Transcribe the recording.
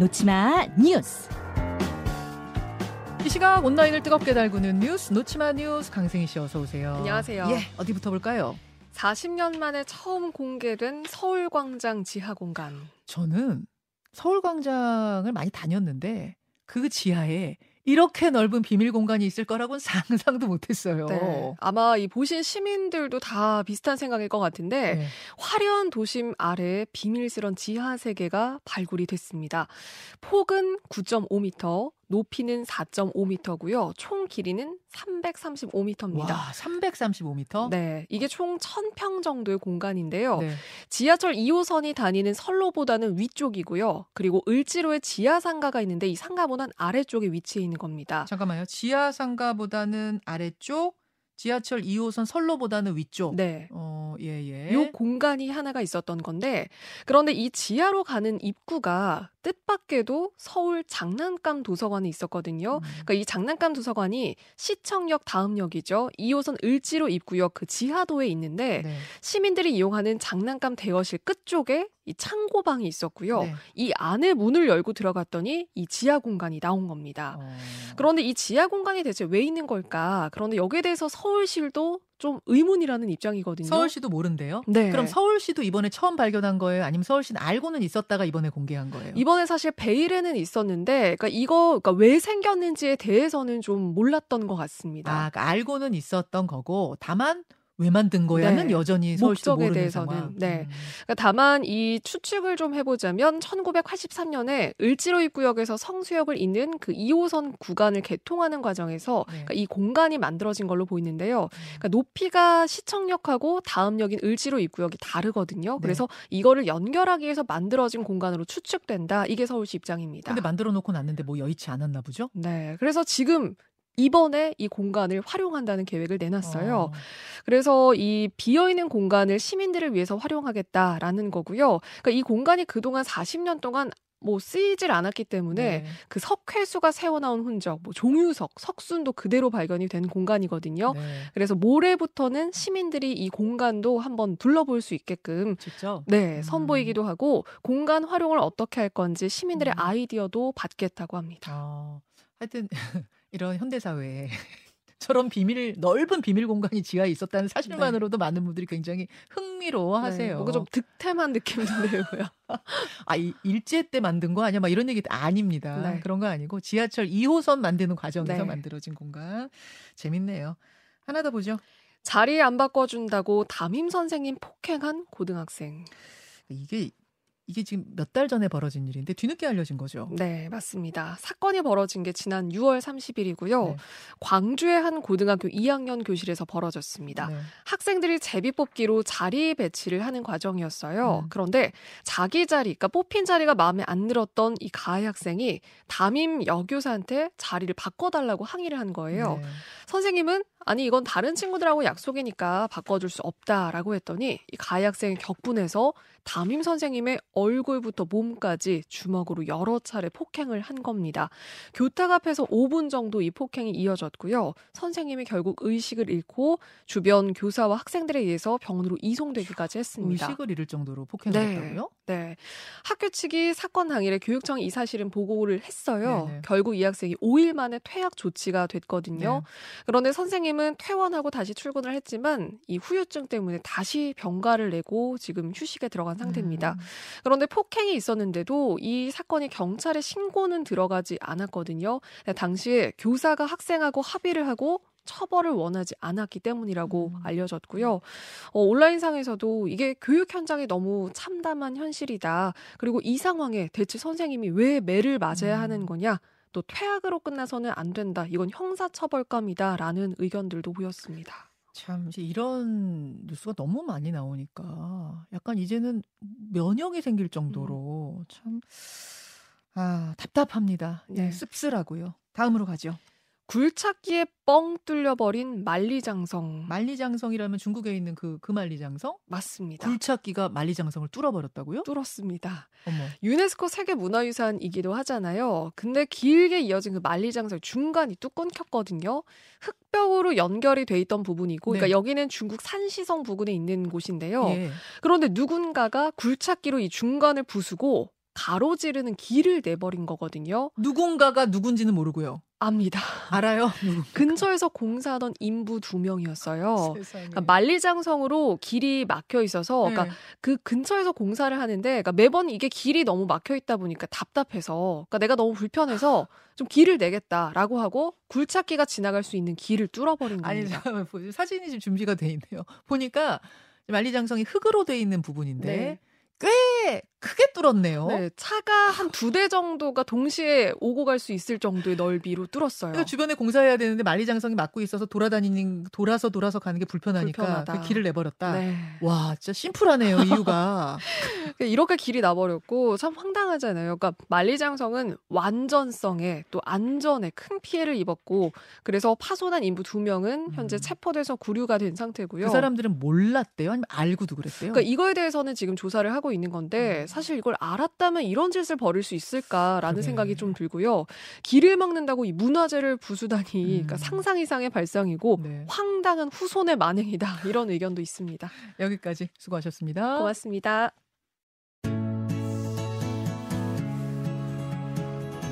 놓치마 뉴스. 이 시각 온라인을 뜨겁게 달구는 뉴스 놓치마 뉴스 강승희 씨 어서 오세요. 안녕하세요. 예, 어디부터 볼까요? 40년 만에 처음 공개된 서울광장 지하 공간. 저는 서울광장을 많이 다녔는데 그 지하에 이렇게 넓은 비밀 공간이 있을 거라고는 상상도 못했어요. 네, 아마 이 보신 시민들도 다 비슷한 생각일 것 같은데 네. 화려한 도심 아래 비밀스런 지하 세계가 발굴이 됐습니다. 폭은 9.5m, 높이는 4.5m고요. 총 길이는 335m입니다. 와, 335m? 네, 이게 총 1000평 정도의 공간인데요. 네. 지하철 2호선이 다니는 선로보다는 위쪽이고요. 그리고 을지로에 지하 상가가 있는데 이 상가보다는 아래쪽에 위치해 있는 겁니다. 잠깐만요. 지하 상가보다는 아래쪽, 지하철 2호선 선로보다는 위쪽. 네. 어, 예, 예. 요 공간이 하나가 있었던 건데 그런데 이 지하로 가는 입구가 뜻밖에도 서울 장난감 도서관에 있었거든요. 음. 그러니까 이 장난감 도서관이 시청역 다음역이죠. 2호선 을지로 입구역 그 지하도에 있는데 네. 시민들이 이용하는 장난감 대여실 끝쪽에 이 창고방이 있었고요. 네. 이 안에 문을 열고 들어갔더니 이 지하 공간이 나온 겁니다. 어. 그런데 이 지하 공간이 대체 왜 있는 걸까? 그런데 여기에 대해서 서울시도 좀 의문이라는 입장이거든요. 서울시도 모른대요? 네. 그럼 서울시도 이번에 처음 발견한 거예요? 아니면 서울시는 알고는 있었다가 이번에 공개한 거예요? 이번에 사실 베일에는 있었는데, 그러니까 이거 그러니까 왜 생겼는지에 대해서는 좀 몰랐던 것 같습니다. 아, 그러니까 알고는 있었던 거고 다만 왜 만든 거야는 네. 여전히 목적에 대해서는, 상황. 네. 음. 그러니까 다만 이 추측을 좀 해보자면 1983년에 을지로 입 구역에서 성수역을 잇는 그 2호선 구간을 개통하는 과정에서 네. 그러니까 이 공간이 만들어진 걸로 보이는데요. 음. 그러니까 높이가 시청역하고 다음 역인 을지로 입 구역이 다르거든요. 네. 그래서 이거를 연결하기 위해서 만들어진 공간으로 추측된다. 이게 서울시 입장입니다. 근데 만들어 놓고 났는데 뭐 여의치 않았나 보죠? 네. 그래서 지금 이번에 이 공간을 활용한다는 계획을 내놨어요. 어. 그래서 이 비어있는 공간을 시민들을 위해서 활용하겠다라는 거고요. 그러니까 이 공간이 그동안 40년 동안 뭐 쓰이질 않았기 때문에 네. 그 석회수가 세워나온 흔적, 뭐 종유석, 석순도 그대로 발견이 된 공간이거든요. 네. 그래서 모레부터는 시민들이 이 공간도 한번 둘러볼 수 있게끔 직접 네, 음. 선보이기도 하고 공간 활용을 어떻게 할 건지 시민들의 음. 아이디어도 받겠다고 합니다. 어, 하여튼 이런 현대 사회에 저런 비밀 넓은 비밀 공간이 지하에 있었다는 사실만으로도 많은 분들이 굉장히 흥미로워하세요. 네, 뭔가 좀 득템한 느낌도 들고요. 아, 이 일제 때 만든 거 아니야? 막 이런 얘기 아닙니다. 네. 그런 거 아니고 지하철 2호선 만드는 과정에서 네. 만들어진 공간 재밌네요. 하나 더 보죠. 자리 안 바꿔준다고 담임 선생님 폭행한 고등학생. 이게 이게 지금 몇 달 전에 벌어진 일인데 뒤늦게 알려진 거죠. 네, 맞습니다. 사건이 벌어진 게 지난 6월 30일이고요. 네. 광주의 한 고등학교 2학년 교실에서 벌어졌습니다. 네. 학생들이 제비 뽑기로 자리 배치를 하는 과정이었어요. 음. 그런데 자기 자리, 그러니까 뽑힌 자리가 마음에 안 들었던 이 가해 학생이 담임 여교사한테 자리를 바꿔달라고 항의를 한 거예요. 네. 선생님은 아니 이건 다른 친구들하고 약속이니까 바꿔줄 수 없다라고 했더니 이 가해 학생이 격분해서 담임 선생님의 얼굴부터 몸까지 주먹으로 여러 차례 폭행을 한 겁니다. 교탁 앞에서 5분 정도 이 폭행이 이어졌고요. 선생님이 결국 의식을 잃고 주변 교사와 학생들에 의해서 병원으로 이송되기까지 했습니다. 의식을 잃을 정도로 폭행을 네. 했다고요? 네. 학교 측이 사건 당일에 교육청에 이 사실은 보고를 했어요. 네네. 결국 이 학생이 5일 만에 퇴학 조치가 됐거든요. 네. 그런데 선생님은 퇴원하고 다시 출근을 했지만 이 후유증 때문에 다시 병가를 내고 지금 휴식에 들어간 상태입니다. 음. 그런데 폭행이 있었는데도 이 사건이 경찰에 신고는 들어가지 않았거든요. 근데 당시에 교사가 학생하고 합의를 하고 처벌을 원하지 않았기 때문이라고 음. 알려졌고요. 어, 온라인상에서도 이게 교육 현장이 너무 참담한 현실이다. 그리고 이 상황에 대체 선생님이 왜 매를 맞아야 음. 하는 거냐? 또 퇴학으로 끝나서는 안 된다. 이건 형사처벌감이다라는 의견들도 보였습니다. 참 이제 이런 뉴스가 너무 많이 나오니까 약간 이제는 면역이 생길 정도로 참 아, 답답합니다. 네, 네. 씁쓸하고요. 다음으로 가죠. 굴착기에 뻥 뚫려버린 만리장성 만리장성이라면 중국에 있는 그, 그 만리장성? 맞습니다. 굴착기가 만리장성을 뚫어버렸다고요? 뚫었습니다. 어머. 유네스코 세계문화유산이기도 하잖아요. 근데 길게 이어진 그 만리장성 중간이 뚝 끊겼거든요. 흙벽으로 연결이 돼 있던 부분이고, 네. 그러니까 여기는 중국 산시성 부근에 있는 곳인데요. 예. 그런데 누군가가 굴착기로 이 중간을 부수고 가로지르는 길을 내버린 거거든요. 누군가가 누군지는 모르고요. 압니다. 알아요? 근처에서 공사하던 인부 두 명이었어요. 그러니까 만리장성으로 길이 막혀 있어서, 그러니까 네. 그 근처에서 공사를 하는데, 그러니까 매번 이게 길이 너무 막혀 있다 보니까 답답해서, 그러니까 내가 너무 불편해서 좀 길을 내겠다라고 하고 굴착기가 지나갈 수 있는 길을 뚫어버린 아니 겁니다. 보세요. 사진이 지금 준비가 돼 있네요. 보니까 만리장성이 흙으로 돼 있는 부분인데 네. 꽤 크게 뚫었네요. 네, 차가 한 두 대 정도가 동시에 오고 갈 수 있을 정도의 넓이로 뚫었어요. 그러니까 주변에 공사해야 되는데 만리장성이 막고 있어서 돌아다니는 돌아서 돌아서 가는 게 불편하니까 불편하다. 그 길을 내버렸다. 네. 와, 진짜 심플하네요 이유가. 그러니까 이렇게 길이 나버렸고 참 황당하잖아요. 그러니까 만리장성은 완전성에 또 안전에 큰 피해를 입었고 그래서 파손한 인부 두 명은 현재 음. 체포돼서 구류가 된 상태고요. 그 사람들은 몰랐대요, 아니면 알고도 그랬대요. 그러니까 이거에 대해서는 지금 조사를 하고 있는 건데 사실 이걸 알았다면 이런 짓을 벌일 수 있을까라는 그래. 생각이 좀 들고요. 길을 막는다고 이 문화재를 부수다니 그러니까 음. 상상 이상의 발상이고 네. 황당한 후손의 만행이다 이런 의견도 있습니다. 여기까지 수고하셨습니다. 고맙습니다.